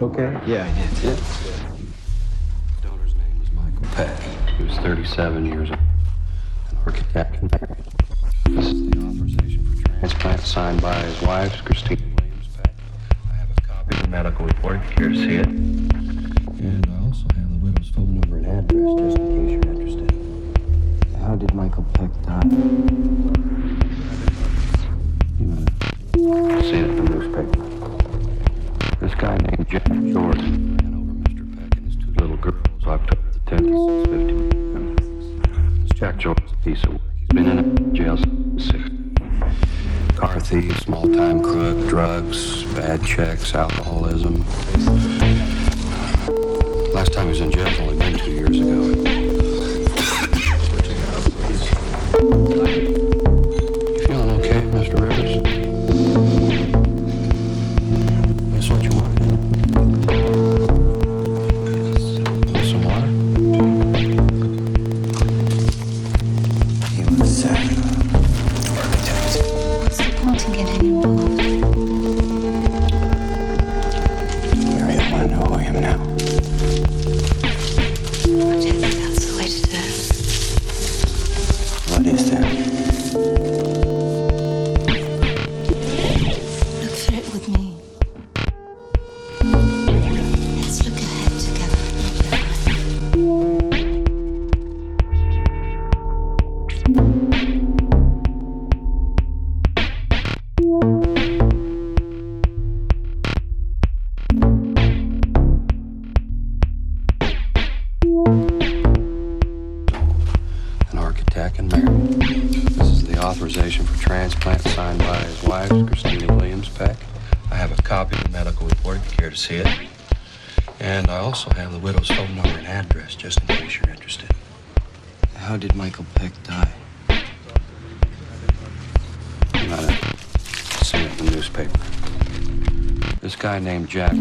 Okay? Yeah, I did. Yeah. Donor's name was Michael Peck. He was 37 years old. An architect. This is the authorization for transplant signed by his wife, Christine Williams Peck. I have a copy of the medical report if you care to see it. And I also have the widow's phone number and address just in case you're interested. How did Michael Peck die? You might have seen it in the newspaper. Guy named Jack Jordan ran over Mr. Peck and his two little girls October the 10th, 650. This Jack Jordan's a piece of work. He's been in jail since six. Car thief, small-time crook, drugs, bad checks, alcoholism. Last time he was in jail only been two years Jack